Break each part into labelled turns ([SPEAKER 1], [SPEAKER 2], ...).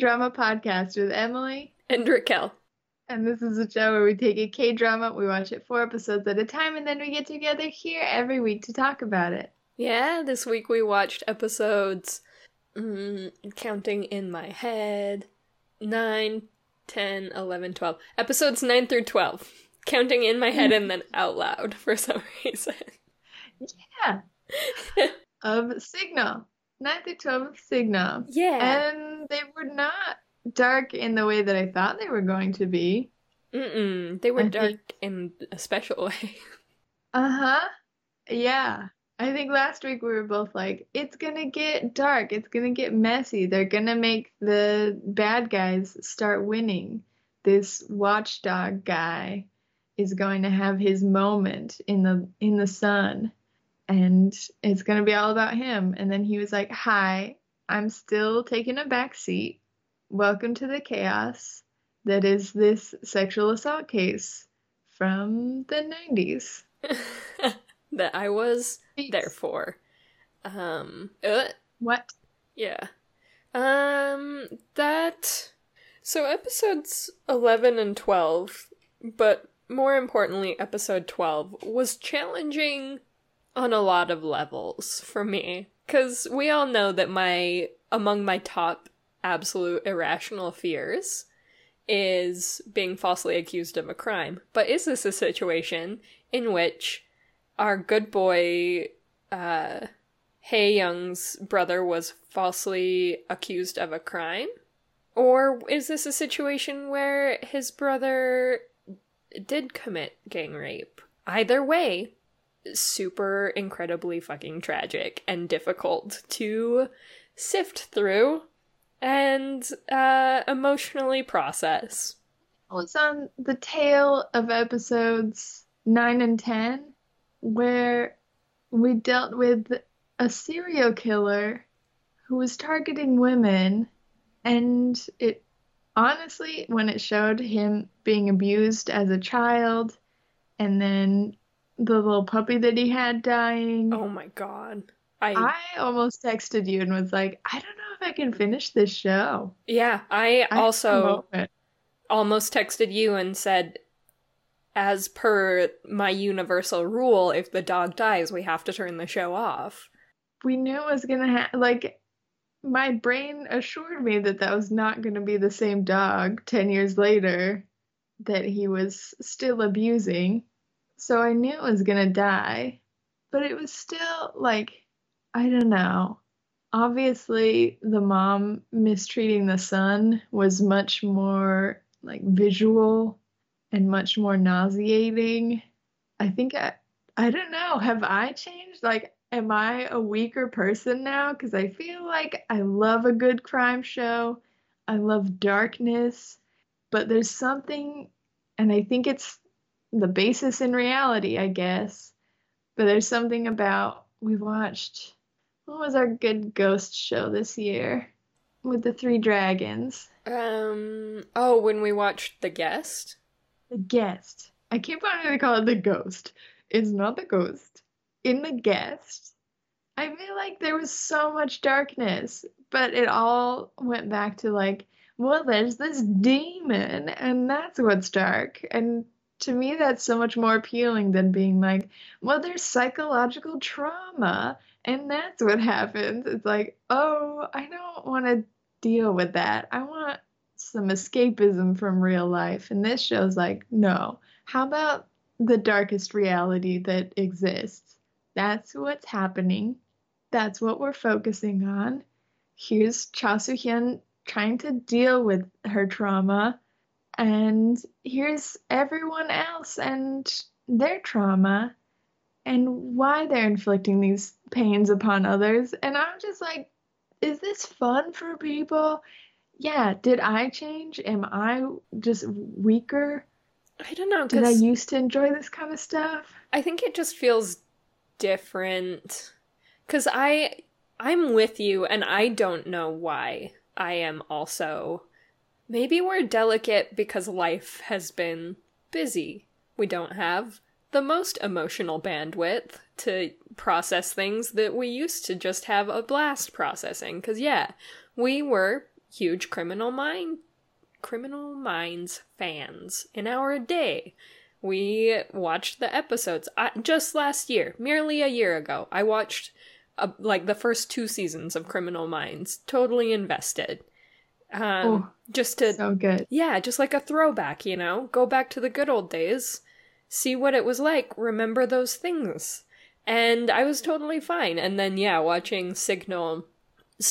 [SPEAKER 1] drama podcast with Emily.
[SPEAKER 2] And Raquel.
[SPEAKER 1] And this is a show where we take a K drama, we watch it four episodes at a time, and then we get together here every week to talk about it.
[SPEAKER 2] Yeah, this week we watched episodes, mm, counting in my head, 9, 10, 11, 12. Episodes 9 through 12. Counting in my head and then out loud for some reason.
[SPEAKER 1] Yeah. of Signal. 9 through 12 of Signal.
[SPEAKER 2] Yeah.
[SPEAKER 1] And they were not dark in the way that I thought they were going to be.
[SPEAKER 2] Mm-mm. They were
[SPEAKER 1] I
[SPEAKER 2] dark
[SPEAKER 1] think-
[SPEAKER 2] in a special way.
[SPEAKER 1] Uh huh. Yeah. I think last week we were both like, it's gonna get dark, it's gonna get messy. They're gonna make the bad guys start winning. This watchdog guy is going to have his moment in the in the sun and it's gonna be all about him. And then he was like, Hi, I'm still taking a back seat. Welcome to the chaos that is this sexual assault case from the 90s.
[SPEAKER 2] that I was there for. Um, uh,
[SPEAKER 1] What?
[SPEAKER 2] yeah. Um, that. So episodes 11 and 12, but more importantly, episode 12 was challenging on a lot of levels for me. Because we all know that my, among my top absolute irrational fears is being falsely accused of a crime. But is this a situation in which our good boy, uh, Young's brother was falsely accused of a crime? Or is this a situation where his brother did commit gang rape? Either way, super incredibly fucking tragic and difficult to sift through and uh, emotionally process.
[SPEAKER 1] Well, it's on the tail of episodes 9 and 10 where we dealt with a serial killer who was targeting women and it honestly when it showed him being abused as a child and then the little puppy that he had dying
[SPEAKER 2] Oh my god. I,
[SPEAKER 1] I almost texted you and was like I don't know if I can finish this show
[SPEAKER 2] yeah, I
[SPEAKER 1] I
[SPEAKER 2] also almost texted you and said as per my universal rule if the dog dies we have to turn the show off.
[SPEAKER 1] we knew it was gonna happen. Like, my brain assured me that that was not gonna be the same dog 10 years later that he was still abusing. So I knew it was gonna die. But it was still like, I don't know. Obviously, the mom mistreating the son was much more like visual and much more nauseating. I think I, I don't know. Have I changed? Like, am I a weaker person now? Because I feel like I love a good crime show. I love darkness. But there's something, and I think it's the basis in reality, I guess. But there's something about, we watched, what was our good ghost show this year? With the three dragons.
[SPEAKER 2] Um oh when we watched The Guest.
[SPEAKER 1] The guest. I keep wanting to call it the ghost. It's not the ghost. In the guest, I feel like there was so much darkness, but it all went back to like, well, there's this demon, and that's what's dark. And to me, that's so much more appealing than being like, well, there's psychological trauma, and that's what happens. It's like, oh, I don't want to deal with that. I want some escapism from real life. And this show's like, no. How about the darkest reality that exists? That's what's happening. That's what we're focusing on. Here's Cha Soo Hyun trying to deal with her trauma. And here's everyone else and their trauma and why they're inflicting these pains upon others. And I'm just like, is this fun for people? Yeah, did I change? Am I just weaker?
[SPEAKER 2] I don't know
[SPEAKER 1] Did I used to enjoy this kind of stuff?
[SPEAKER 2] I think it just feels different cuz I I'm with you and I don't know why I am also maybe we're delicate because life has been busy. We don't have the most emotional bandwidth to process things that we used to just have a blast processing. Because, yeah, we were huge Criminal Mind Criminal Minds fans in our day. We watched the episodes I, just last year, merely a year ago. I watched uh, like the first two seasons of Criminal Minds, totally invested. Um, just to
[SPEAKER 1] so good.
[SPEAKER 2] yeah, just like a throwback, you know? Go back to the good old days, see what it was like, remember those things. And I was totally fine. And then, yeah, watching Signal.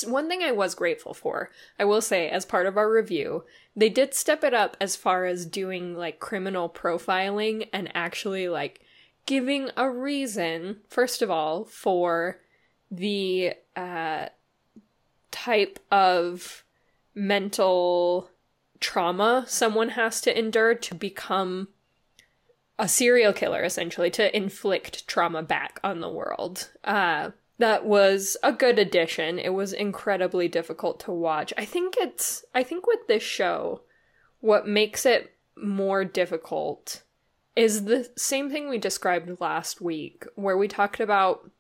[SPEAKER 2] One thing I was grateful for, I will say, as part of our review, they did step it up as far as doing like criminal profiling and actually like giving a reason, first of all, for the uh, type of mental trauma someone has to endure to become a serial killer, essentially, to inflict trauma back on the world. Uh, that was a good addition. It was incredibly difficult to watch. I think it's, I think with this show, what makes it more difficult is the same thing we described last week, where we talked about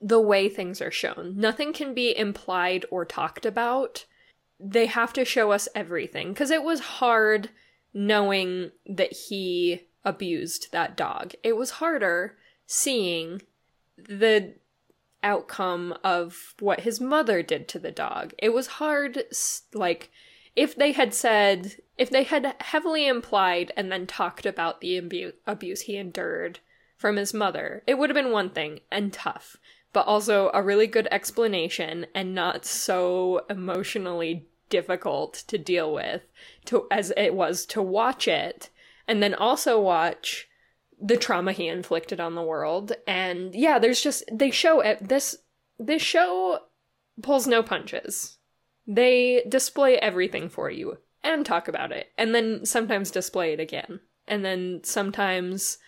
[SPEAKER 2] the way things are shown. Nothing can be implied or talked about they have to show us everything because it was hard knowing that he abused that dog. It was harder seeing the outcome of what his mother did to the dog. It was hard, like, if they had said, if they had heavily implied and then talked about the abu- abuse he endured from his mother, it would have been one thing and tough, but also a really good explanation and not so emotionally difficult to deal with to as it was to watch it and then also watch the trauma he inflicted on the world. And yeah there's just they show it this this show pulls no punches. They display everything for you and talk about it and then sometimes display it again. And then sometimes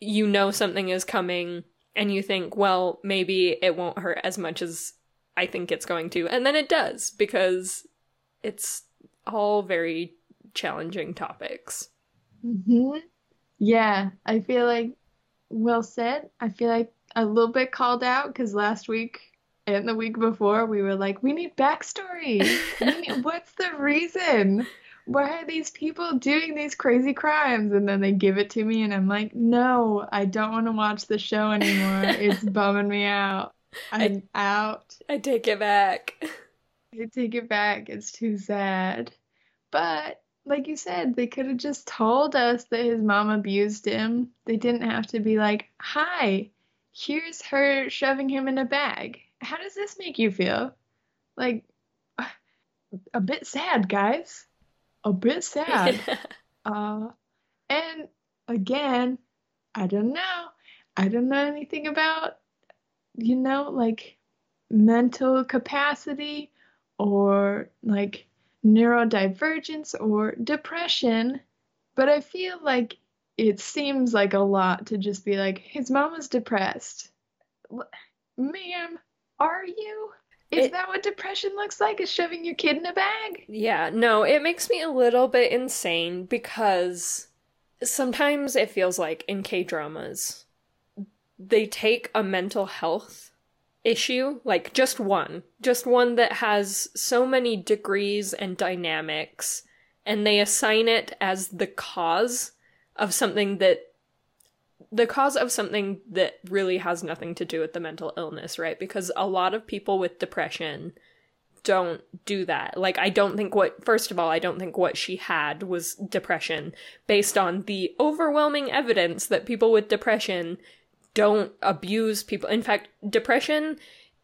[SPEAKER 2] you know something is coming and you think well maybe it won't hurt as much as i think it's going to. And then it does because it's all very challenging topics
[SPEAKER 1] hmm Yeah, I feel like, well said. I feel like a little bit called out because last week and the week before we were like, we need backstory. We need, what's the reason? Why are these people doing these crazy crimes? And then they give it to me, and I'm like, no, I don't want to watch the show anymore. It's bumming me out. I'm out.
[SPEAKER 2] i take it back
[SPEAKER 1] I take it back. It's too sad. But like you said, they could have just told us that his mom abused him. They didn't have to be like, "Hi, here's her shoving him in a bag. How does this make you feel?" Like a bit sad, guys. A bit sad. Uh, and again, I don't know. I don't know anything about, you know, like mental capacity or like neurodivergence or depression, but I feel like it seems like a lot to just be like, his mom was depressed. Ma'am, are you? Is
[SPEAKER 2] It-
[SPEAKER 1] that what depression looks like? Is shoving your kid in a bag?
[SPEAKER 2] Yeah, no, it makes me a little bit insane because sometimes it feels like in K dramas, they take a mental health issue, like just one, just one that has so many degrees and dynamics, and they assign it as the cause of something that. The cause of something that really has nothing to do with the mental illness, right? Because a lot of people with depression don't do that. Like, I don't think what, first of all, I don't think what she had was depression based on the overwhelming evidence that people with depression don't abuse people. In fact, depression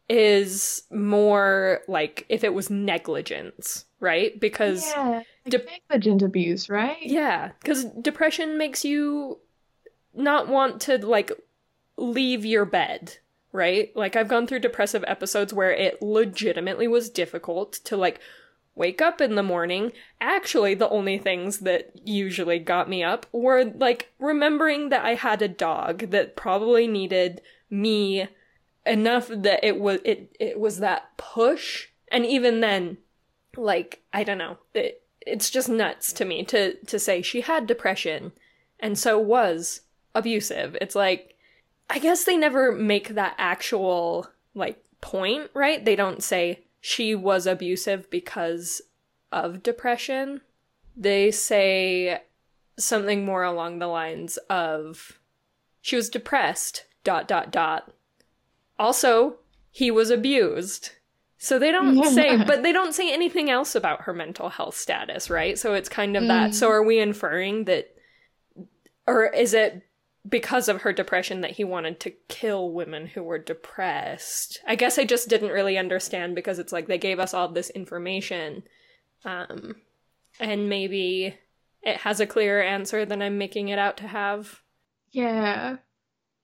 [SPEAKER 2] is more like if it was negligence, right? Because,
[SPEAKER 1] Yeah, like
[SPEAKER 2] Dep-
[SPEAKER 1] negligent abuse, right?
[SPEAKER 2] yeah, because depression makes you not want to, like, leave your bed, right? Like, I've gone through depressive episodes where it legitimately was difficult to, like, wake up in the morning. Actually, the only things that usually got me up were, like, remembering that I had a dog that probably needed me enough that it was it it was that push and even then like i don't know it, it's just nuts to me to to say she had depression and so was abusive. It's like, I guess they never make that actual, like, point, right? They don't say she was abusive because of depression. They say something more along the lines of she was depressed, dot, dot, dot. Also, he was abused. So they don't say, but they don't say anything else about her mental health status, right? So it's kind of that. Mm. So are we inferring that, or is it because of her depression that he wanted to kill women who were depressed? I guess I just didn't really understand because it's like they gave us all this information, um, and maybe it has a clearer answer than I'm making it out to have.
[SPEAKER 1] Yeah.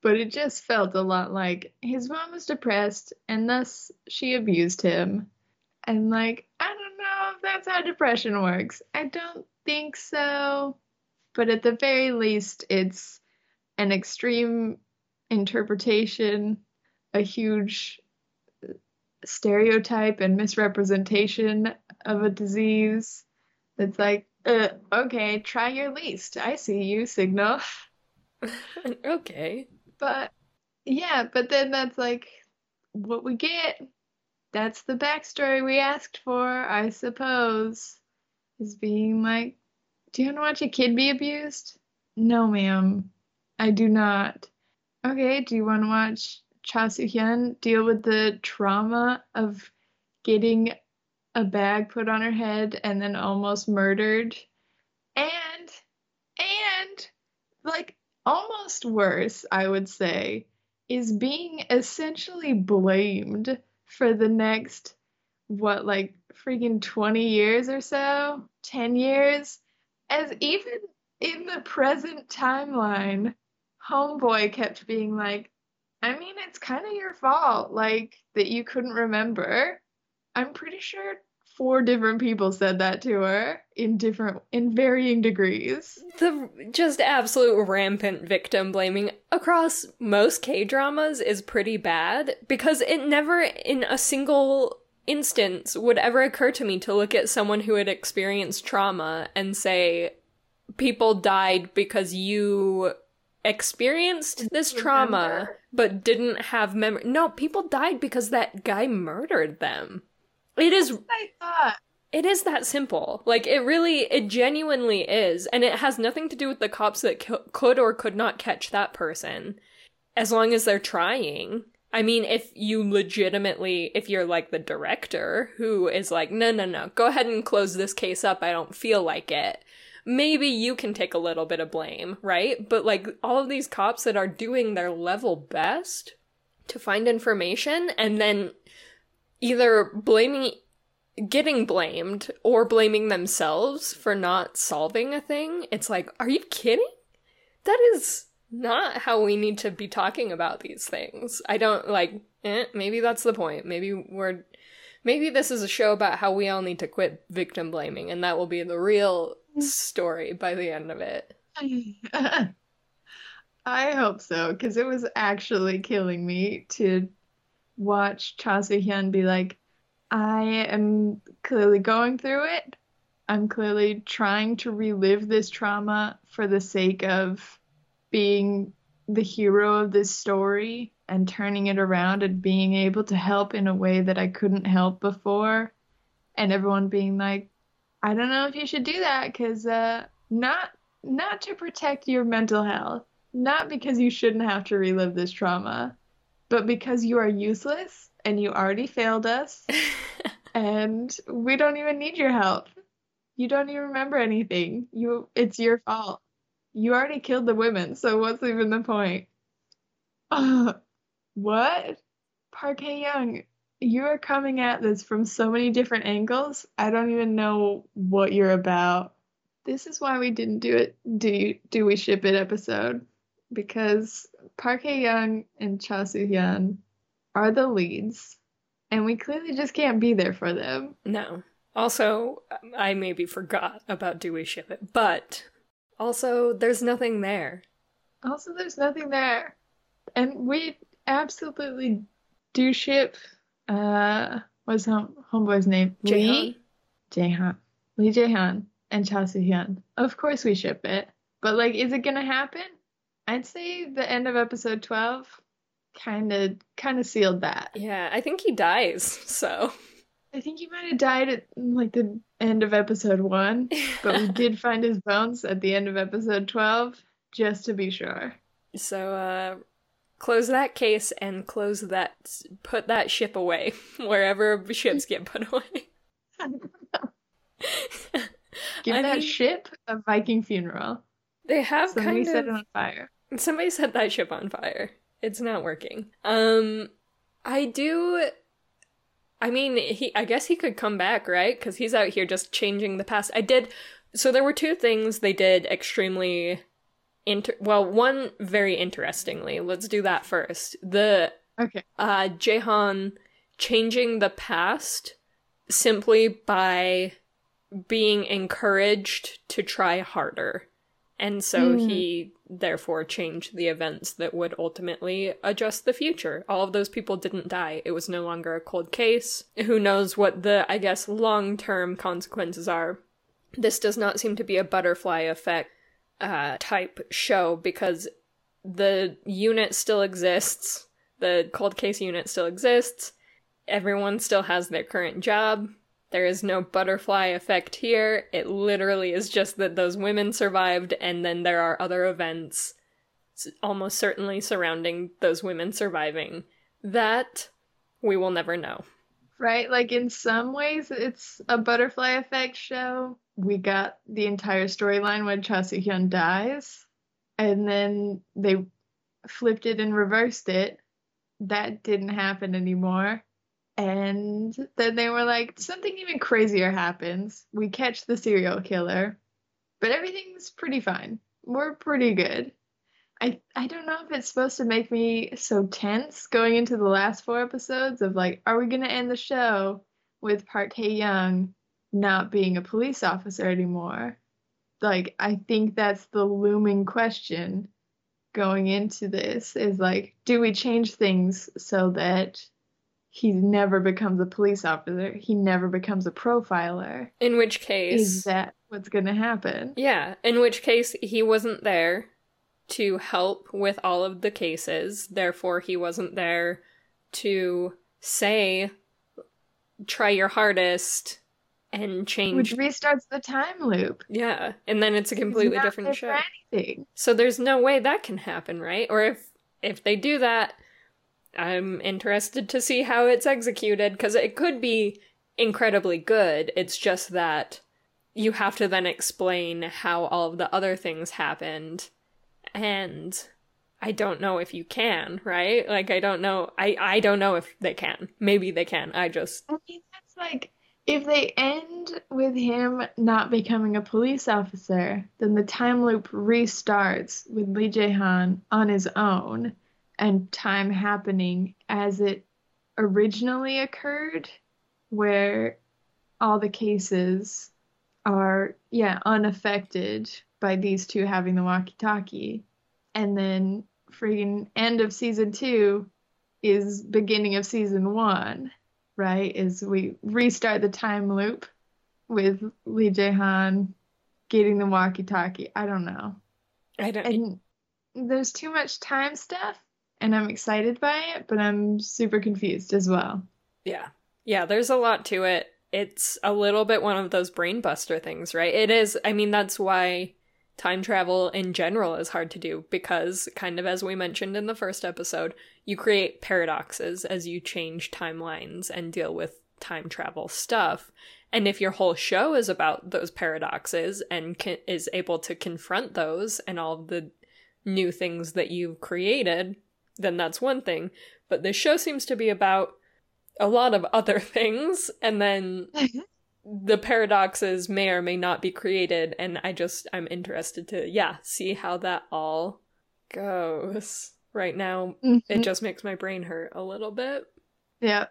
[SPEAKER 1] But it just felt a lot like his mom was depressed and thus she abused him. And like, I don't know if that's how depression works. I don't think so. But at the very least, it's an extreme interpretation, a huge stereotype and misrepresentation of a disease. It's like, uh, okay, try your least. I see you, Signal.
[SPEAKER 2] okay.
[SPEAKER 1] But yeah, but then that's like what we get. That's the backstory we asked for, I suppose. Is being like, do you want to watch a kid be abused? No, ma'am. I do not. Okay, do you want to watch Cha Soo Hyun deal with the trauma of getting a bag put on her head and then almost murdered? And, and, like, almost worse, I would say, is being essentially blamed for the next, what, like freaking 20 years or so? 10 years? As even in the present timeline, Homeboy kept being like, I mean, it's kind of your fault, like, that you couldn't remember. I'm pretty sure four different people said that to her in different in varying degrees.
[SPEAKER 2] The just absolute rampant victim blaming across most K-dramas is pretty bad because it never in a single instance would ever occur to me to look at someone who had experienced trauma and say people died because you experienced this trauma
[SPEAKER 1] Remember.
[SPEAKER 2] but didn't have memory. No, people died because that guy murdered them. It is
[SPEAKER 1] I thought.
[SPEAKER 2] it is that simple. Like it really it genuinely is and it has nothing to do with the cops that c- could or could not catch that person as long as they're trying. I mean, if you legitimately, if you're like the director who is like, no, no, no, go ahead and close this case up. I don't feel like it. Maybe you can take a little bit of blame, right? But like all of these cops that are doing their level best to find information and then either blaming getting blamed or blaming themselves for not solving a thing. It's like, are you kidding? That is not how we need to be talking about these things. I don't like eh, maybe that's the point. Maybe we're maybe this is a show about how we all need to quit victim blaming and that will be the real story by the end of it.
[SPEAKER 1] I hope so, because it was actually killing me to watch Cha Soo Hyun be like, I am clearly going through it. I'm clearly trying to relive this trauma for the sake of being the hero of this story and turning it around and being able to help in a way that I couldn't help before. And everyone being like, I don't know if you should do that because uh, not not to protect your mental health, not because you shouldn't have to relive this trauma, but because you are useless and you already failed us and we don't even need your help. You don't even remember anything. You it's your fault. You already killed the women, so what's even the point? Uh, what? Hae Young, you are coming at this from so many different angles. I don't even know what you're about. This is why we didn't do it. Do you, do we ship it episode? Because Park Hae Young and Cha Soo Hyun are the leads, and we clearly just can't be there for them.
[SPEAKER 2] No. Also, I maybe forgot about Do We Ship It, but also there's nothing there.
[SPEAKER 1] Also, there's nothing there, and we absolutely do ship. Uh, what's home homeboy's name?
[SPEAKER 2] Jaehyun.
[SPEAKER 1] Lee Jaehyun. Lee Jaehyun and Cha Soo Hyun. Of course, we ship it, but like, is it gonna happen? I'd say the end of episode 12 kind of kind of sealed that.
[SPEAKER 2] Yeah, I think he dies, so.
[SPEAKER 1] I think he might have died at like the end of episode 1, but we did find his bones at the end of episode 12 just to be sure.
[SPEAKER 2] So uh close that case and close that put that ship away wherever ships get put away.
[SPEAKER 1] Give
[SPEAKER 2] I
[SPEAKER 1] that
[SPEAKER 2] mean-
[SPEAKER 1] ship a Viking funeral.
[SPEAKER 2] They have
[SPEAKER 1] Somebody
[SPEAKER 2] kind of, set
[SPEAKER 1] it on fire.
[SPEAKER 2] Somebody set that ship on fire. It's not working. Um I do I mean, he I guess he could come back, right? Cuz he's out here just changing the past. I did so there were two things they did extremely inter well, one very interestingly. Let's do that first. The
[SPEAKER 1] Okay.
[SPEAKER 2] uh Jae-han changing the past simply by being encouraged to try harder. And so
[SPEAKER 1] Mm.
[SPEAKER 2] he therefore changed the events that would ultimately adjust the future. All of those people didn't die. It was no longer a cold case. Who knows what the, I guess, long term consequences are. This does not seem to be a butterfly effect uh, type show because the unit still exists. The cold case unit still exists. Everyone still has their current job. There is no butterfly effect here. It literally is just that those women survived, and then there are other events almost certainly surrounding those women surviving that we will never know.
[SPEAKER 1] Right? Like in some ways, it's a butterfly effect show. We got the entire storyline when Cha Soo Hyun dies, and then they flipped it and reversed it. That didn't happen anymore. And then they were like, something even crazier happens. We catch the serial killer, but everything's pretty fine. We're pretty good. I I don't know if it's supposed to make me so tense going into the last four episodes of like, are we gonna end the show with Park Hae Young not being a police officer anymore? Like, I think that's the looming question going into this is like, do we change things so that he never becomes a police officer? He never becomes a profiler?
[SPEAKER 2] In which case,
[SPEAKER 1] Is that what's gonna happen?
[SPEAKER 2] Yeah, in which case he wasn't there to help with all of the cases, therefore he wasn't there to say try your hardest and change
[SPEAKER 1] Which restarts the time loop.
[SPEAKER 2] Yeah, and then it's a completely different show. So there's no way that can happen, right? Or if if they do that, I'm interested to see how it's executed because it could be incredibly good. It's just that you have to then explain how all of the other things happened, and I don't know if you can, right? Like I don't know. I I don't know if they can. Maybe they can. I just
[SPEAKER 1] I mean, that's like if they end with him not becoming a police officer, then the time loop restarts with Lee Jae-han on his own and time happening as it originally occurred, where all the cases are, yeah, unaffected by these two having the walkie-talkie. And then freaking end of season two is beginning of season one right? Is we restart the time loop with Lee Jae-han getting the walkie-talkie. I don't know.
[SPEAKER 2] I don't.
[SPEAKER 1] And there's too much time stuff, and I'm excited by it, but I'm super confused as well.
[SPEAKER 2] Yeah. Yeah, there's a lot to it. It's a little bit one of those brainbuster things, right? It is. I mean, that's why time travel in general is hard to do because, kind of as we mentioned in the first episode, you create paradoxes as you change timelines and deal with time travel stuff. And if your whole show is about those paradoxes and can, is able to confront those and all the new things that you've created, then that's one thing. But this show seems to be about a lot of other things, and then the paradoxes may or may not be created, and I just, I'm interested to, yeah, see how that all goes. Right now, it
[SPEAKER 1] Mhm.
[SPEAKER 2] just makes my brain hurt a little bit.
[SPEAKER 1] Yeah.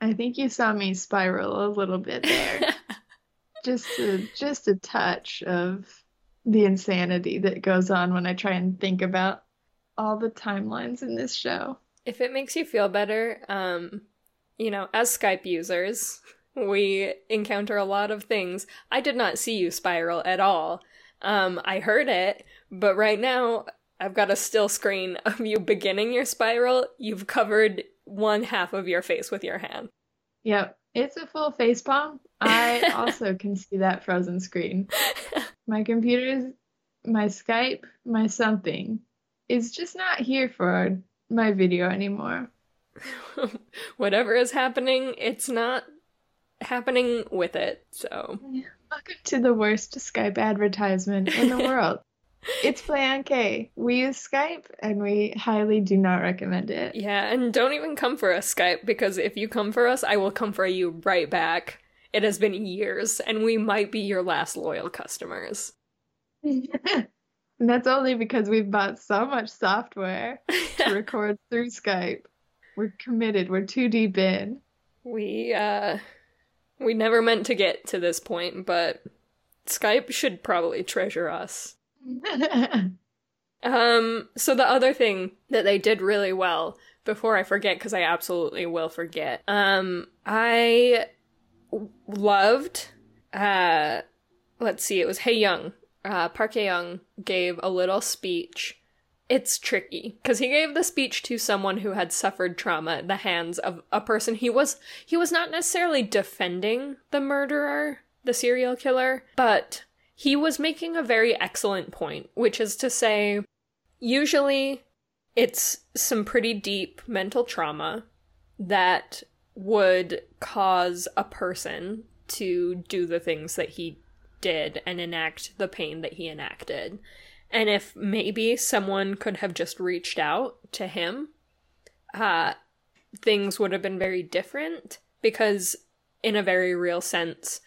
[SPEAKER 1] I think you saw me spiral a little bit there. just a, just a touch of the insanity that goes on when I try and think about all the timelines in this show.
[SPEAKER 2] if it makes you feel better, um, you know, as Skype users, we encounter a lot of things. I did not see you spiral at all. Um, I heard it, but right now I've got a still screen of you beginning your spiral. You've covered one half of your face with your hand.
[SPEAKER 1] Yep. It's a full face palm. I also can see that frozen screen. My computer's, my Skype, my something is just not here for my video anymore.
[SPEAKER 2] Whatever is happening, it's not happening with it. So,
[SPEAKER 1] welcome to the worst Skype advertisement in the world. It's Plan K. We use Skype and we highly do not recommend it.
[SPEAKER 2] Yeah, and don't even come for us, Skype, because if you come for us, I will come for you right back. It has been years, and we might be your last loyal customers.
[SPEAKER 1] and that's only because we've bought so much software to record through Skype. We're committed. We're too deep in.
[SPEAKER 2] We uh we never meant to get to this point, but Skype should probably treasure us. um, so the other thing that they did really well, before I forget, because I absolutely will forget, um, I loved, uh, let's see, it was Hae Young. Uh, Park Young gave a little speech. It's tricky because he gave the speech to someone who had suffered trauma at the hands of a person he was he was not necessarily defending the murderer, the serial killer, but he was making a very excellent point, which is to say, usually it's some pretty deep mental trauma that would cause a person to do the things that he did and enact the pain that he enacted. And if maybe someone could have just reached out to him, uh, things would have been very different because, in a very real sense,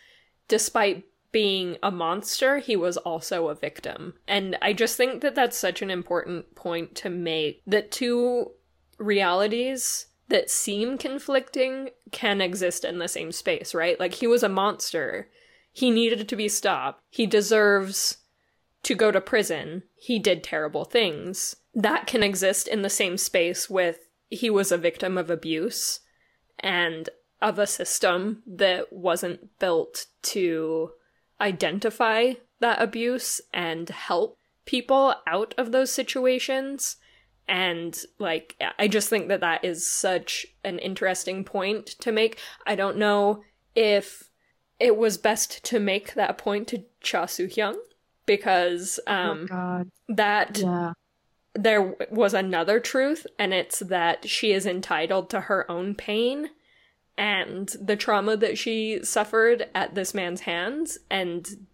[SPEAKER 2] despite being a monster, he was also a victim. And I just think that that's such an important point to make that two realities that seem conflicting can exist in the same space, right? Like he was a monster. He needed to be stopped. He deserves to go to prison. He did terrible things. That can exist in the same space with he was a victim of abuse and of a system that wasn't built to identify that abuse and help people out of those situations. And, like, I just think that that is such an interesting point to make. I don't know if it was best to make that point to Cha Soo Hyun because um,
[SPEAKER 1] oh
[SPEAKER 2] that
[SPEAKER 1] yeah.
[SPEAKER 2] there was another truth, and it's that she is entitled to her own pain and the trauma that she suffered at this man's hands, and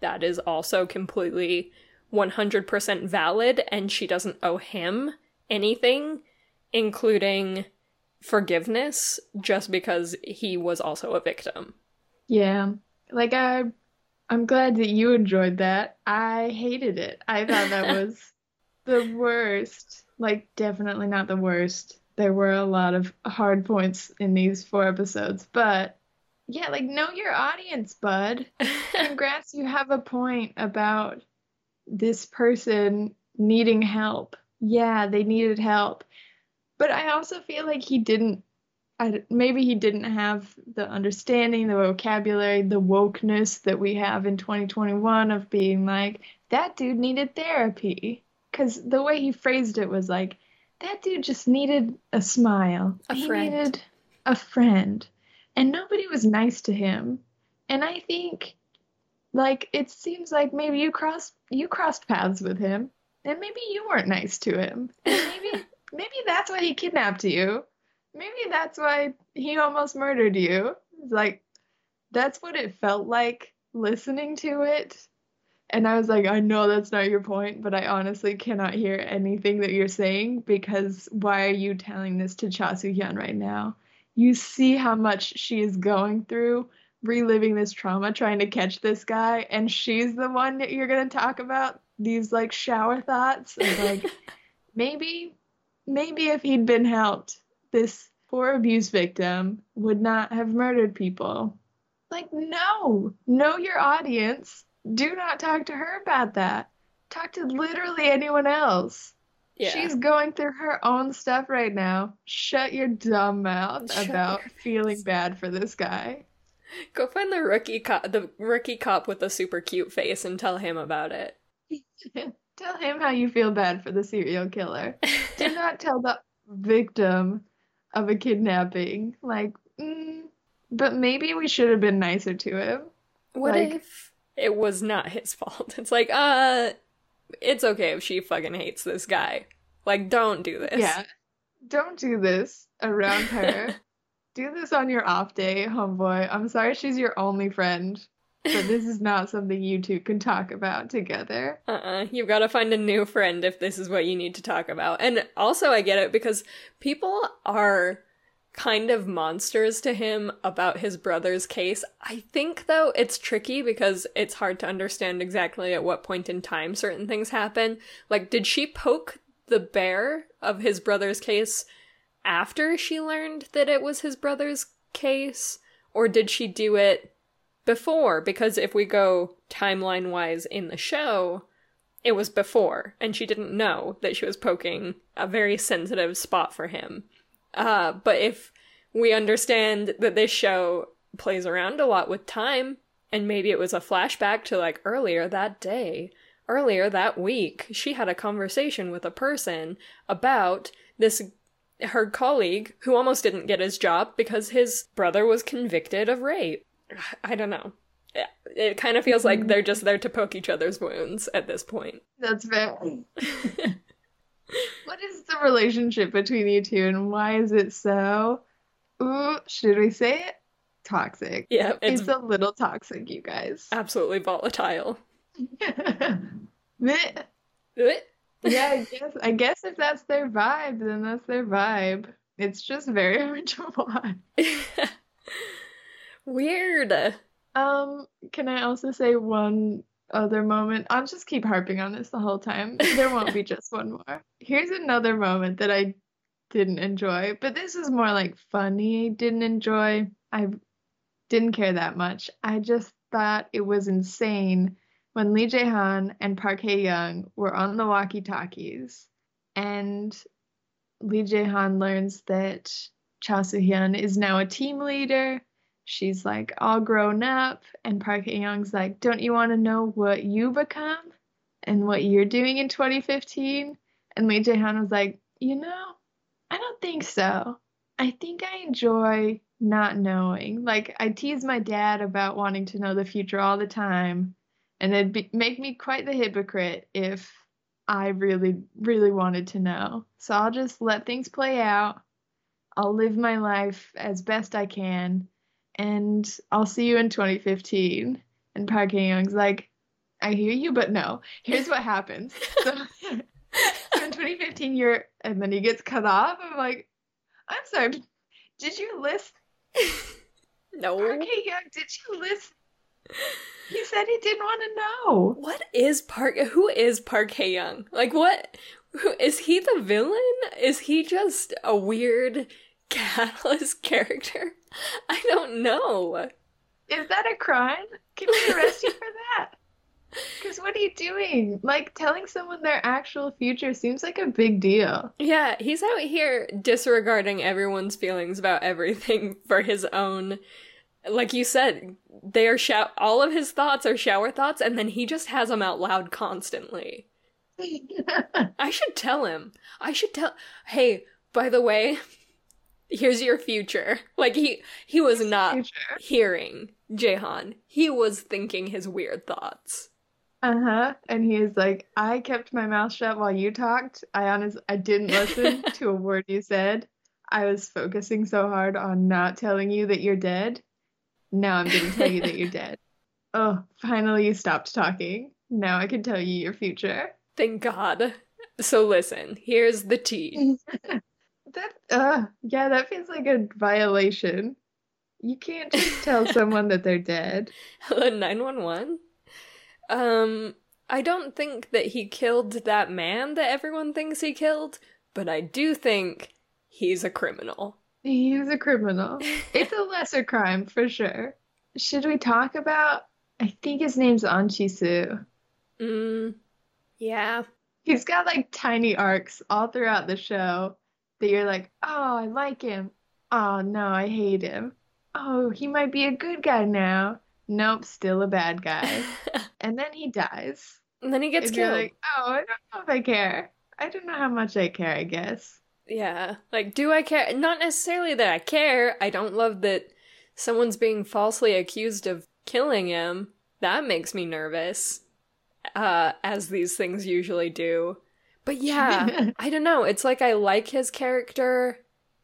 [SPEAKER 2] that is also completely 100% valid, and she doesn't owe him anything, including forgiveness, just because he was also a victim.
[SPEAKER 1] Yeah. Like, I. I'm glad that you enjoyed that. I hated it. I thought that was the worst. Like, definitely not the worst there were a lot of hard points in these four episodes, but yeah, like know your audience, bud. Congrats, you have a point about this person needing help. Yeah, they needed help. But I also feel like he didn't I, maybe he didn't have the understanding, the vocabulary, the wokeness that we have in 2021 of being like, that dude needed therapy. Because the way he phrased it was like, that dude just needed a smile.
[SPEAKER 2] A
[SPEAKER 1] he
[SPEAKER 2] friend.
[SPEAKER 1] needed a friend. And nobody was nice to him. And I think like it seems like maybe you crossed you crossed paths with him. And maybe you weren't nice to him. And maybe maybe that's why he kidnapped you. Maybe that's why he almost murdered you. Like that's what it felt like listening to it and I was like, I know that's not your point, but I honestly cannot hear anything that you're saying because why are you telling this to Cha Soo Hyun right now? You see how much she is going through, reliving this trauma, trying to catch this guy, and she's the one that you're gonna talk about these like shower thoughts of like maybe maybe if he'd been helped, this poor abuse victim would not have murdered people. Like, no, know your audience do not talk to her about that. Talk to literally anyone else.
[SPEAKER 2] Yeah.
[SPEAKER 1] She's going through her own stuff right now. Shut your dumb mouth
[SPEAKER 2] Shut
[SPEAKER 1] about feeling bad for this guy.
[SPEAKER 2] Go find the rookie cop, the rookie cop with the super cute face, and tell him about it.
[SPEAKER 1] Tell him how you feel bad for the serial killer. Do not tell the victim of a kidnapping. Like, mm, but maybe we should have been nicer to him.
[SPEAKER 2] What
[SPEAKER 1] Like-
[SPEAKER 2] if it was not his fault? It's like, uh, it's okay if she fucking hates this guy. Like, don't do this.
[SPEAKER 1] Yeah. Don't do this around her. do this on your off day, homeboy. I'm sorry she's your only friend, but this is not something you two can talk about together.
[SPEAKER 2] Uh-uh. You've got to find a new friend if this is what you need to talk about. And also, I get it because people are kind of monsters to him about his brother's case. I think, though, it's tricky because it's hard to understand exactly at what point in time certain things happen. Like, did she poke the bear of his brother's case after she learned that it was his brother's case? Or did she do it before? Because if we go timeline wise in the show, it was before, and she didn't know that she was poking a very sensitive spot for him. Uh, but if we understand that this show plays around a lot with time, and maybe it was a flashback to like earlier that day, earlier that week, she had a conversation with a person about this her colleague who almost didn't get his job because his brother was convicted of rape. I don't know. It- It kind of feels like they're just there to poke each other's wounds at this point.
[SPEAKER 1] That's fair. what is the relationship between you two and why is it so ooh, should we say it? Toxic.
[SPEAKER 2] Yeah, it's,
[SPEAKER 1] It's, a little toxic, you guys.
[SPEAKER 2] absolutely volatile.
[SPEAKER 1] Yeah, I guess I guess if that's their vibe, then that's their vibe. It's just very hard to watch.
[SPEAKER 2] Weird.
[SPEAKER 1] Um, can I also say one other moment? I'll just keep harping on this the whole time. There won't be just one more. Here's another moment that I didn't enjoy, but this is more like funny. Didn't enjoy. I didn't care that much. I just thought it was insane when Lee Jae-han and Park Hae-young were on the walkie-talkies and Lee Jae-han learns that Cha Soo-hyun is now a team leader she's like all grown up and Park Hae-young's like, "Don't you want to know what you become and what you're doing in 2015?" And Lee Jae-han was like, "You know, I don't think so. I think I enjoy not knowing. Like I tease my dad about wanting to know the future all the time, and it'd be, make me quite the hypocrite if I really really wanted to know. So I'll just let things play out. I'll live my life as best I can." And I'll see you in 2015. And Park Hae-young's like, I hear you, but no. Here's what happens. So, in 2015, you're, and then he gets cut off. I'm like, I'm sorry, did you listen?
[SPEAKER 2] No.
[SPEAKER 1] Park Hae-young, did you listen? He said he didn't want to know.
[SPEAKER 2] What is Park? Who is Park Hae Young? Like, what? Who is he? The villain? Is he just a weird catalyst character? I don't know.
[SPEAKER 1] Is that a crime? Can we arrest you for that? Because what are you doing? Like, telling someone their actual future seems like a big deal.
[SPEAKER 2] Yeah, he's out here disregarding everyone's feelings about everything for his own. Like you said, they are all of his thoughts are shower thoughts, and then he just has them out loud constantly. I should tell him. I should tell. Hey, by the way, here's your future. Like he he was not hearing Jae-han. He was thinking his weird thoughts.
[SPEAKER 1] Uh huh. And he is like, I kept my mouth shut while you talked. I honest, I didn't listen to a word you said. I was focusing so hard on not telling you that you're dead. Now I'm gonna tell you that you're dead. Oh, finally you stopped talking. Now I can tell you your future.
[SPEAKER 2] Thank God. So listen, here's the tea.
[SPEAKER 1] That, uh, yeah, that feels like a violation. You can't just tell someone that they're dead.
[SPEAKER 2] Hello, 911? Um, I don't think that he killed that man that everyone thinks he killed, but I do think he's a criminal.
[SPEAKER 1] He's a criminal. It's a lesser crime for sure. Should we talk about? I think his name's Ahn Chi-soo.
[SPEAKER 2] Mm, yeah.
[SPEAKER 1] He's got like tiny arcs all throughout the show that you're like, oh, I like him. Oh, no, I hate him. Oh, he might be a good guy now. Nope, still a bad guy. And then he dies.
[SPEAKER 2] And then he gets
[SPEAKER 1] And you're
[SPEAKER 2] killed.
[SPEAKER 1] like, oh, I don't know if I care. I don't know how much I care, I guess.
[SPEAKER 2] Yeah. Like, do I care? Not necessarily that I care. I don't love that someone's being falsely accused of killing him. That makes me nervous. Uh, as these things usually do. But yeah, I don't know. It's like I like his character.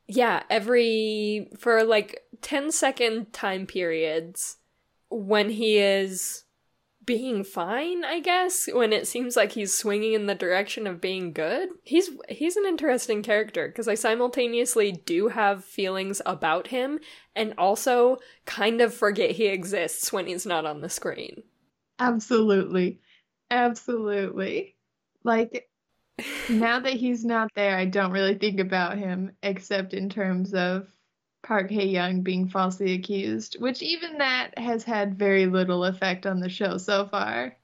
[SPEAKER 2] Yeah, every for like 10 second time periods when he is being fine, I guess, when it seems like he's swinging in the direction of being good. He's he's an interesting character because I simultaneously do have feelings about him and also kind of forget he exists when he's not on the screen.
[SPEAKER 1] Absolutely. Absolutely. Like, now that he's not there, I don't really think about him except in terms of Park Hae Young being falsely accused, which even that has had very little effect on the show so far.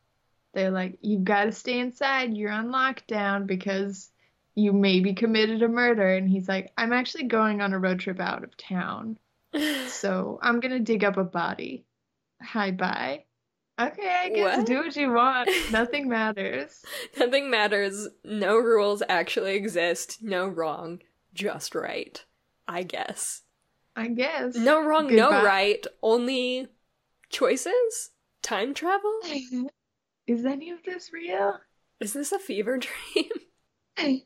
[SPEAKER 1] They're like, you've got to stay inside, you're on lockdown because you maybe committed a murder. And he's like, I'm actually going on a road trip out of town, so I'm gonna dig up a body. Hi, bye. Okay, I guess
[SPEAKER 2] What?
[SPEAKER 1] do what you want. Nothing matters.
[SPEAKER 2] Nothing matters. No rules actually exist. No wrong. Just right. I guess.
[SPEAKER 1] I guess.
[SPEAKER 2] No wrong, no right. Only choices? Time travel?
[SPEAKER 1] Is any of this real?
[SPEAKER 2] Is this a fever dream?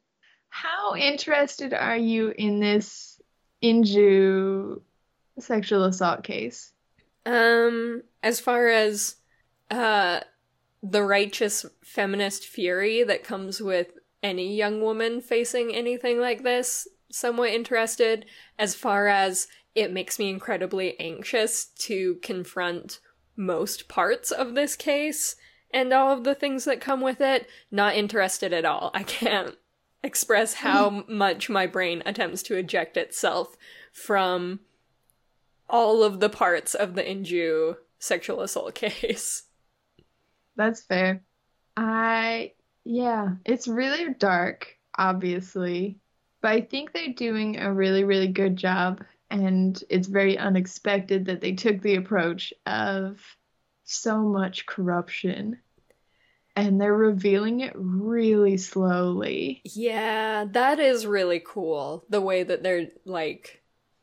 [SPEAKER 1] How interested are you in this Inju sexual assault case?
[SPEAKER 2] Um, as far as uh the righteous feminist fury that comes with any young woman facing anything like this, somewhat interested. As far as it makes me incredibly anxious to confront most parts of this case and all of the things that come with it, not interested at all. I can't express how much my brain attempts to eject itself from all of the parts of the Inju sexual assault case.
[SPEAKER 1] That's fair. I, yeah, it's really dark, obviously, but I think they're doing a really, really good job. And it's very unexpected that they took the approach of so much corruption. And they're revealing it really slowly.
[SPEAKER 2] Yeah, that is really cool. The way that they're like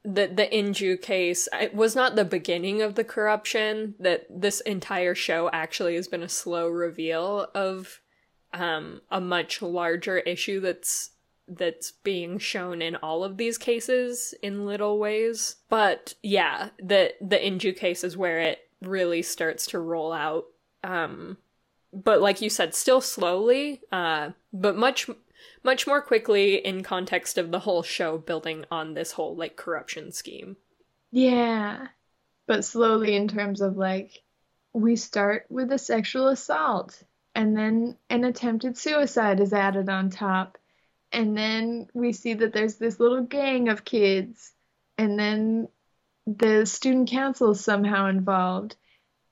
[SPEAKER 2] the the Inju case it was not the beginning of the corruption. That this entire show actually has been a slow reveal of um a much larger issue that's that's being shown in all of these cases in little ways. But yeah, the the Inju case is where it really starts to roll out. Um but like you said, still slowly, uh, but much much more quickly in context of the whole show building on this whole like corruption scheme.
[SPEAKER 1] Yeah. But slowly, in terms of like, we start with a sexual assault, and then an attempted suicide is added on top. And then we see that there's this little gang of kids, and then the student council is somehow involved.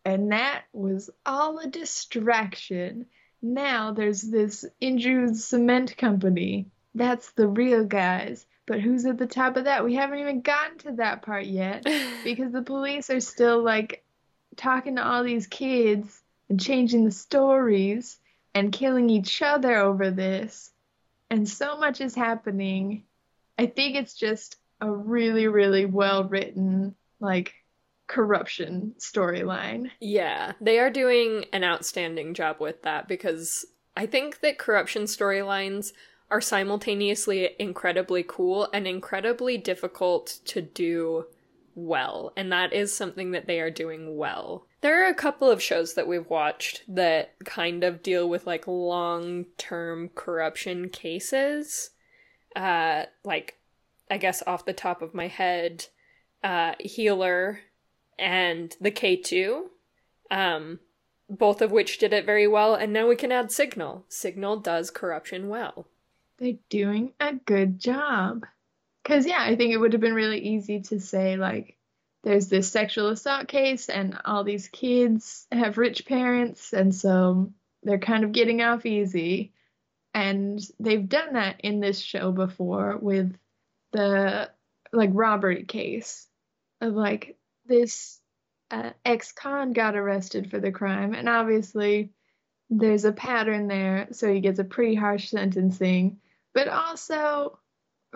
[SPEAKER 1] And that was all a distraction. Now there's this Inju cement company. That's the real guys. But who's at the top of that? We haven't even gotten to that part yet because the police are still like talking to all these kids and changing the stories and killing each other over this. And so much is happening. I think it's just a really, really well written, like, corruption storyline.
[SPEAKER 2] Yeah, they are doing an outstanding job with that because I think that corruption storylines are simultaneously incredibly cool and incredibly difficult to do well, and that is something that they are doing well. There are a couple of shows that we've watched that kind of deal with like long term corruption cases. Uh, like, I guess off the top of my head, uh, Healer and the K2, um, both of which did it very well, and now we can add Signal. Signal does corruption well.
[SPEAKER 1] They're doing a good job. Because, yeah, I think it would have been really easy to say, like, there's this sexual assault case, and all these kids have rich parents, and so they're kind of getting off easy. And they've done that in this show before with the, like, robbery case of, like, this uh, ex con got arrested for the crime, and obviously there's a pattern there, so he gets a pretty harsh sentencing. But also,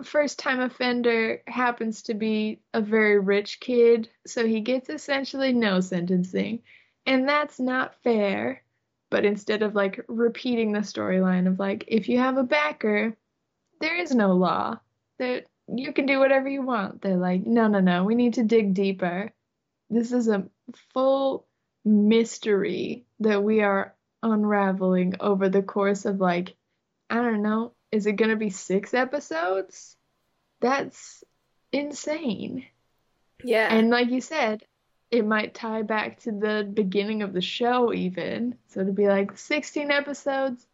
[SPEAKER 1] first time offender happens to be a very rich kid, so he gets essentially no sentencing. And that's not fair. But instead of like repeating the storyline of like, if you have a backer, there is no law. That you can do whatever you want. They're like, no, no, no, we need to dig deeper. This is a full mystery that we are unraveling over the course of like, I don't know, is it going to be six episodes? That's insane.
[SPEAKER 2] Yeah.
[SPEAKER 1] And like you said, it might tie back to the beginning of the show, even. So to be like 16 episodes,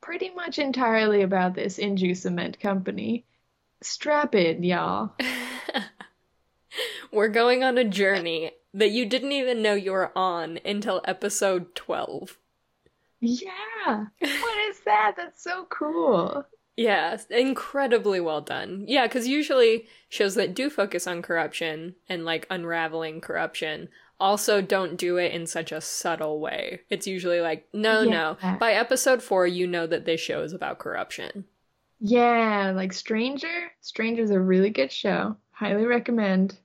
[SPEAKER 1] pretty much entirely about this Inju Cement company. Strap in, y'all.
[SPEAKER 2] We're going on a journey that you didn't even know you were on until episode 12.
[SPEAKER 1] Yeah. What is that? That's so cool.
[SPEAKER 2] Yeah, incredibly well done. Yeah, because usually shows that do focus on corruption and like unraveling corruption also don't do it in such a subtle way. It's usually like, no,
[SPEAKER 1] Yeah.
[SPEAKER 2] no. By episode four, you know that this show is about corruption.
[SPEAKER 1] Yeah, like Stranger. Stranger's a really good show. Highly recommend.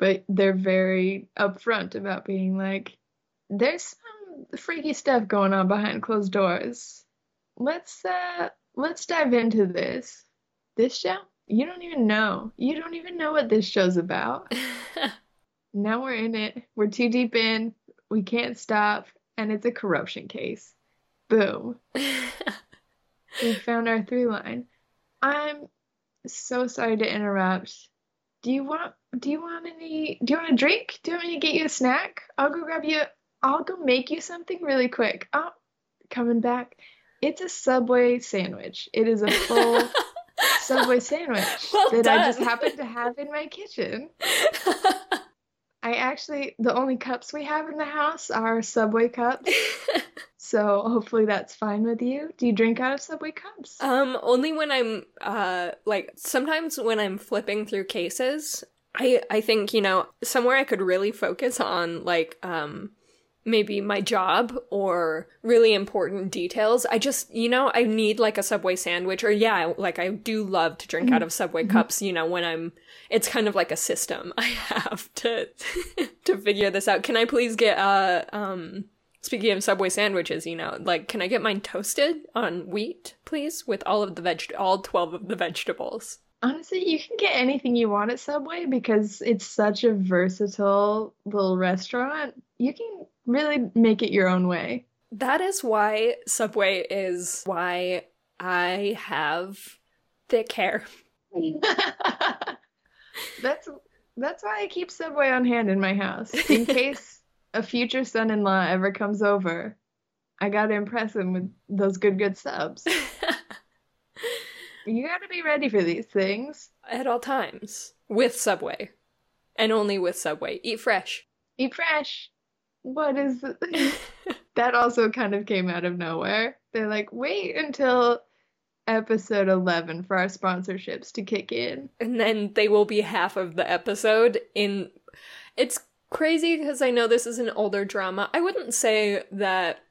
[SPEAKER 1] But they're very upfront about being like, there's some freaky stuff going on behind closed doors. Let's uh let's dive into this. This show? You don't even know. You don't even know what this show's about. Now we're in it. We're too deep in. We can't stop. And it's a corruption case. Boom. We found our through line. I'm so sorry to interrupt. Do you want do you want any do you want a drink? Do you want me to get you a snack? I'll go grab you I'll go make you something really quick. Oh, coming back. It's a Subway sandwich. It is a full Subway sandwich
[SPEAKER 2] Well
[SPEAKER 1] that I just
[SPEAKER 2] done.
[SPEAKER 1] happen to have in my kitchen. I actually the only cups we have in the house are Subway cups. So hopefully that's fine with you. Do you drink out of Subway cups?
[SPEAKER 2] um, only when I'm uh like sometimes when I'm flipping through cases, I I think, you know, somewhere I could really focus on like um maybe my job or really important details. I just, you know, I need like a Subway sandwich or yeah, like I do love to drink out of Subway cups, you know, when I'm it's kind of like a system I have to to figure this out. Can I please get uh um speaking of Subway sandwiches, you know, like can I get mine toasted on wheat, please, with all of the veg all 12 of the vegetables?
[SPEAKER 1] Honestly, you can get anything you want at Subway because it's such a versatile little restaurant. You can really make it your own way.
[SPEAKER 2] That is why Subway is why I have thick hair.
[SPEAKER 1] That's that's why I keep Subway on hand in my house in case a future son-in-law ever comes over. I gotta impress him with those good good subs. You gotta be ready for these things.
[SPEAKER 2] At all times. With Subway. And only with Subway. Eat fresh.
[SPEAKER 1] Eat fresh. What is that? Also, kind of came out of nowhere. They're like, wait until episode 11 for our sponsorships to kick in.
[SPEAKER 2] and then they will be half of the episode in it's crazy because i know this is an older drama i wouldn't say that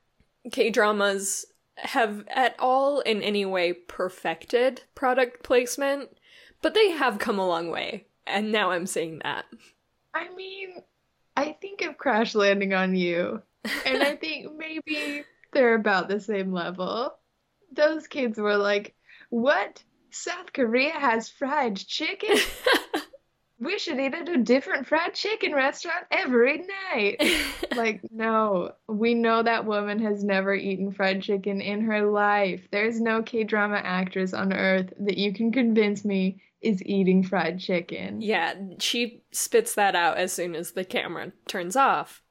[SPEAKER 2] k-dramas have at all in any way perfected product placement but they have come a long way and now i'm saying that
[SPEAKER 1] I mean, I think of Crash Landing on You, and I think maybe they're about the same level. Those kids were like, what? South Korea has fried chicken? We should eat at a different fried chicken restaurant every night. Like, no, we know that woman has never eaten fried chicken in her life. There's no K drama actress on earth that you can convince me is eating fried chicken.
[SPEAKER 2] yeah she spits that out as soon as the camera turns off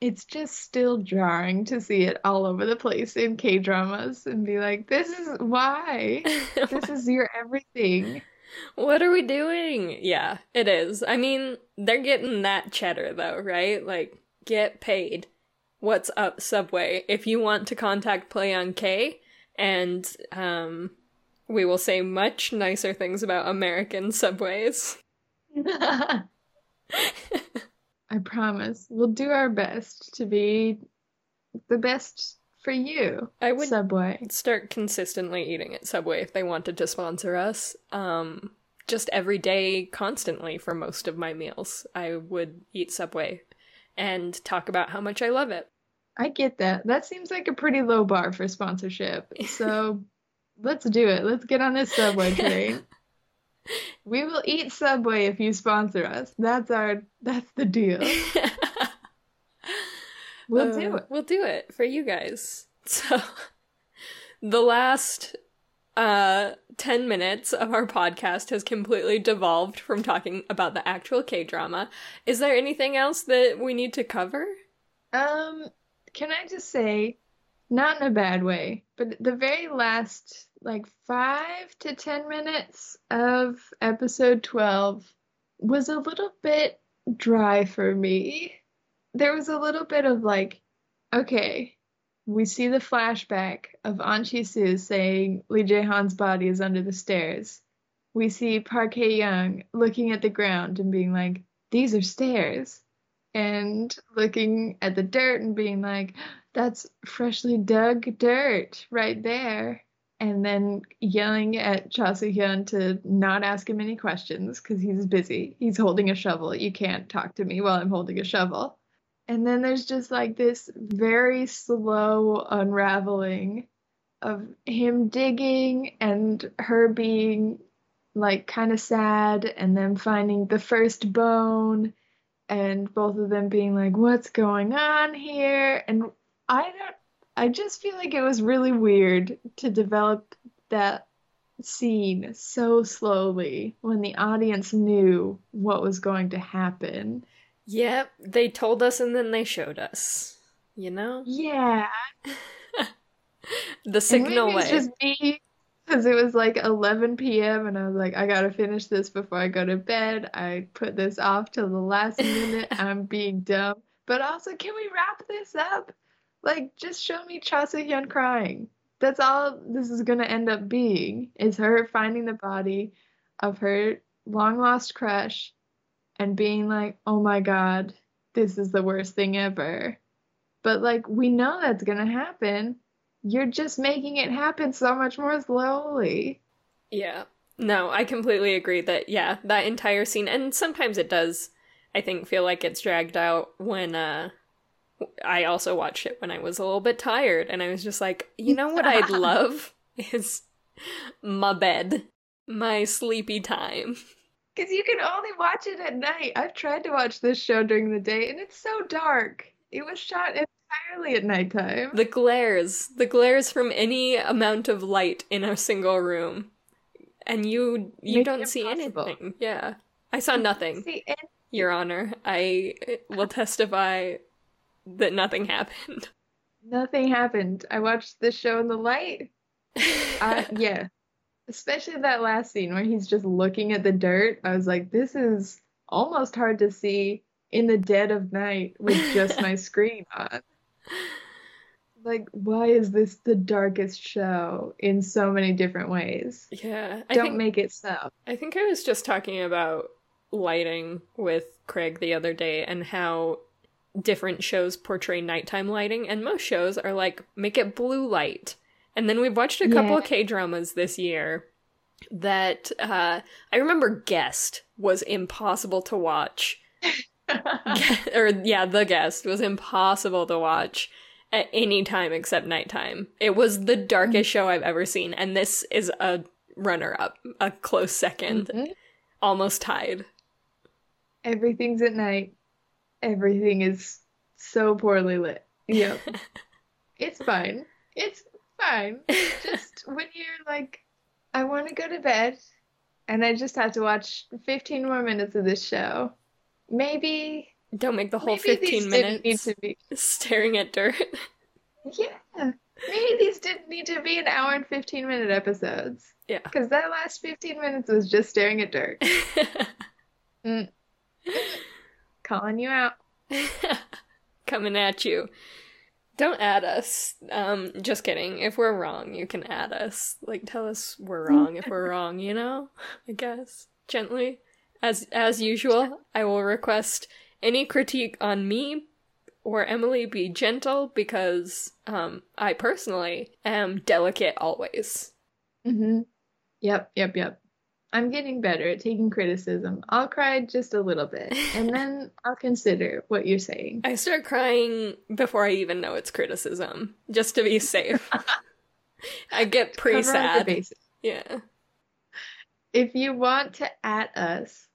[SPEAKER 1] It's just still jarring to see it all over the place in K dramas and be like, this is why. This is your everything.
[SPEAKER 2] What are we doing? Yeah, it is. I mean, they're getting that cheddar though, right? Like, get paid. What's up, Subway? If you want to contact Play on K, and um, we will say much nicer things about American subways.
[SPEAKER 1] I promise. We'll do our best to be the best for you?
[SPEAKER 2] I would
[SPEAKER 1] Subway.
[SPEAKER 2] start consistently eating at Subway if they wanted to sponsor us. Um, just every day, constantly for most of my meals, I would eat Subway and talk about how much I love it.
[SPEAKER 1] I get that. That seems like a pretty low bar for sponsorship. So let's do it. Let's get on this Subway train. we will eat Subway if you sponsor us. That's our that's the deal. We'll do
[SPEAKER 2] Uh,
[SPEAKER 1] it.
[SPEAKER 2] We'll do it for you guys. So, the last uh 10 minutes of our podcast has completely devolved from talking about the actual K drama. Is there anything else that we need to cover?
[SPEAKER 1] Um, can I just say, not in a bad way, but the very last like five to ten minutes of episode 12 was a little bit dry for me. There was a little bit of like, okay, we see the flashback of Ahn Chi-soo saying Lee Jae-han's body is under the stairs. We see Park Hae-young looking at the ground and being like, these are stairs and looking at the dirt and being like, that's freshly dug dirt right there. And then yelling at Cha Soo Hyun to not ask him any questions because he's busy. He's holding a shovel. You can't talk to me while I'm holding a shovel. And then there's just like this very slow unraveling of him digging and her being like kind of sad and then finding the first bone and both of them being like, "What's going on here?" And I don't. I just feel like it was really weird to develop that scene so slowly when the audience knew what was going to happen.
[SPEAKER 2] Yep, they told us and then they showed us. You know?
[SPEAKER 1] Yeah,
[SPEAKER 2] The signal way.
[SPEAKER 1] just me because it was like 11 p.m. and I was like, I gotta finish this before I go to bed. I put this off till the last minute. I'm being dumb. But also, can we wrap this up? Like, just show me Cha Soo Hyun crying. That's all this is gonna end up being, is her finding the body of her long lost crush and being like, oh my god, this is the worst thing ever. But like, we know that's gonna happen. You're just making it happen so much more slowly.
[SPEAKER 2] Yeah. No, I completely agree that yeah, that entire scene and sometimes it does I think feel like it's dragged out when uh I also watched it when I was a little bit tired and I was just like, you know what I'd love is my bed, my sleepy time.
[SPEAKER 1] Because you can only watch it at night. I've tried to watch this show during the day and it's so dark. It was shot entirely at nighttime.
[SPEAKER 2] The glares, the glares from any amount of light in a single room. And you you
[SPEAKER 1] Make
[SPEAKER 2] don't see anything. Yeah. I saw nothing.
[SPEAKER 1] And
[SPEAKER 2] Your Honor, I will testify that nothing happened.
[SPEAKER 1] nothing happened. I watched this show in the light. Uh, yeah. Especially that last scene where he's just looking at the dirt. I was like, this is almost hard to see in the dead of night with just my screen on. Like, why is this the darkest show in so many different ways?
[SPEAKER 2] yeah, I
[SPEAKER 1] Don't
[SPEAKER 2] think
[SPEAKER 1] make it so.
[SPEAKER 2] I think I was just talking about lighting with Craig the other day and how different shows portray nighttime lighting, and most shows are like make it blue light. And then we've watched a couple
[SPEAKER 1] Yeah.
[SPEAKER 2] of K dramas this year that uh, I remember Guest was impossible to watch. or yeah, The Guest was impossible to watch at any time except nighttime. It was the darkest show I've ever seen, and this is a runner up, a close 2nd
[SPEAKER 1] Mhm.
[SPEAKER 2] almost tied.
[SPEAKER 1] Everything's at night. Everything is so poorly lit. Yep. it's fine. It's fine. Just when you're like, I want to go to bed and I just have to watch 15 more minutes of this show. Maybe,
[SPEAKER 2] Don't make the whole
[SPEAKER 1] maybe these
[SPEAKER 2] 15
[SPEAKER 1] didn't need
[SPEAKER 2] minutes
[SPEAKER 1] to be.
[SPEAKER 2] staring at dirt.
[SPEAKER 1] Yeah. Maybe these didn't need to be an hour and 15 minute episodes.
[SPEAKER 2] Yeah.
[SPEAKER 1] Because that last 15 minutes was just staring at dirt. Mm. Calling you out.
[SPEAKER 2] Coming at you. Don't add us. Um, just kidding. If we're wrong, you can add us. Like tell us we're wrong if we're wrong, you know? I guess. Gently. As as usual, I will request any critique on me or Emily be gentle because um, I personally am delicate always.
[SPEAKER 1] Mm-hmm. Yep, yep, yep. I'm getting better at taking criticism. I'll cry just a little bit, and then I'll consider what you're saying.
[SPEAKER 2] I start crying before I even know it's criticism, just to be safe. I get pretty
[SPEAKER 1] Cover all the
[SPEAKER 2] sad. Yeah.
[SPEAKER 1] If you want to at us,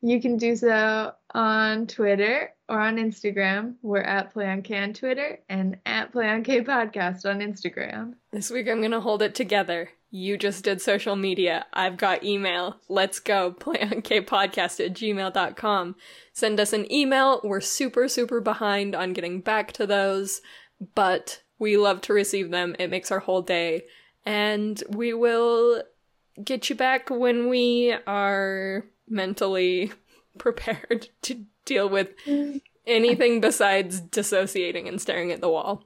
[SPEAKER 1] you can do so on Twitter or on Instagram. We're at Play on K on Twitter and at Play on K Podcast on Instagram.
[SPEAKER 2] This week I'm gonna hold it together. You just did social media. I've got email. Let's go. Playonkpodcast at gmail.com. Send us an email. We're super, super behind on getting back to those, but we love to receive them. It makes our whole day. And we will get you back when we are mentally prepared to deal with anything besides dissociating and staring at the wall.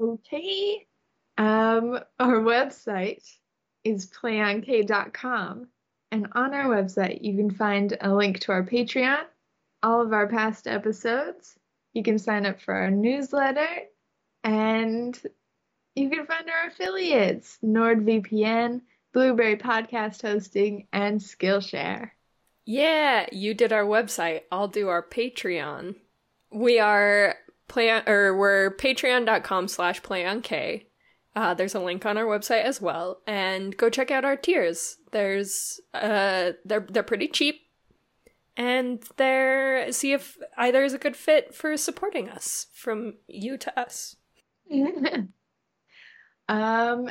[SPEAKER 1] Okay. Um, our website is playonk.com. And on our website, you can find a link to our Patreon, all of our past episodes. You can sign up for our newsletter, and you can find our affiliates NordVPN, Blubrry Podcast Hosting, and Skillshare.
[SPEAKER 2] Yeah, you did our website. I'll do our Patreon. We are play or we're patreon.com slash playonk. Uh, there's a link on our website as well, and go check out our tiers. There's uh, they're they're pretty cheap, and they're see if either is a good fit for supporting us from you to us.
[SPEAKER 1] um,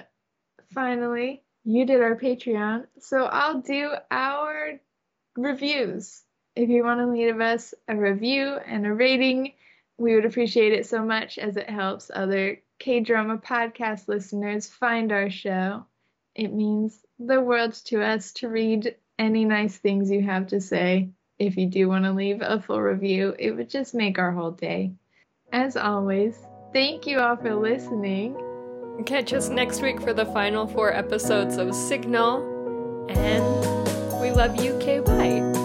[SPEAKER 1] finally, you did our Patreon, so I'll do our reviews. If you want to leave us a review and a rating, we would appreciate it so much as it helps other K drama podcast listeners find our show. It means the world to us to read any nice things you have to say. If you do want to leave a full review, it would just make our whole day. As always, thank you all for listening.
[SPEAKER 2] Catch us next week for the final four episodes of Signal, and we love you. K. Bye.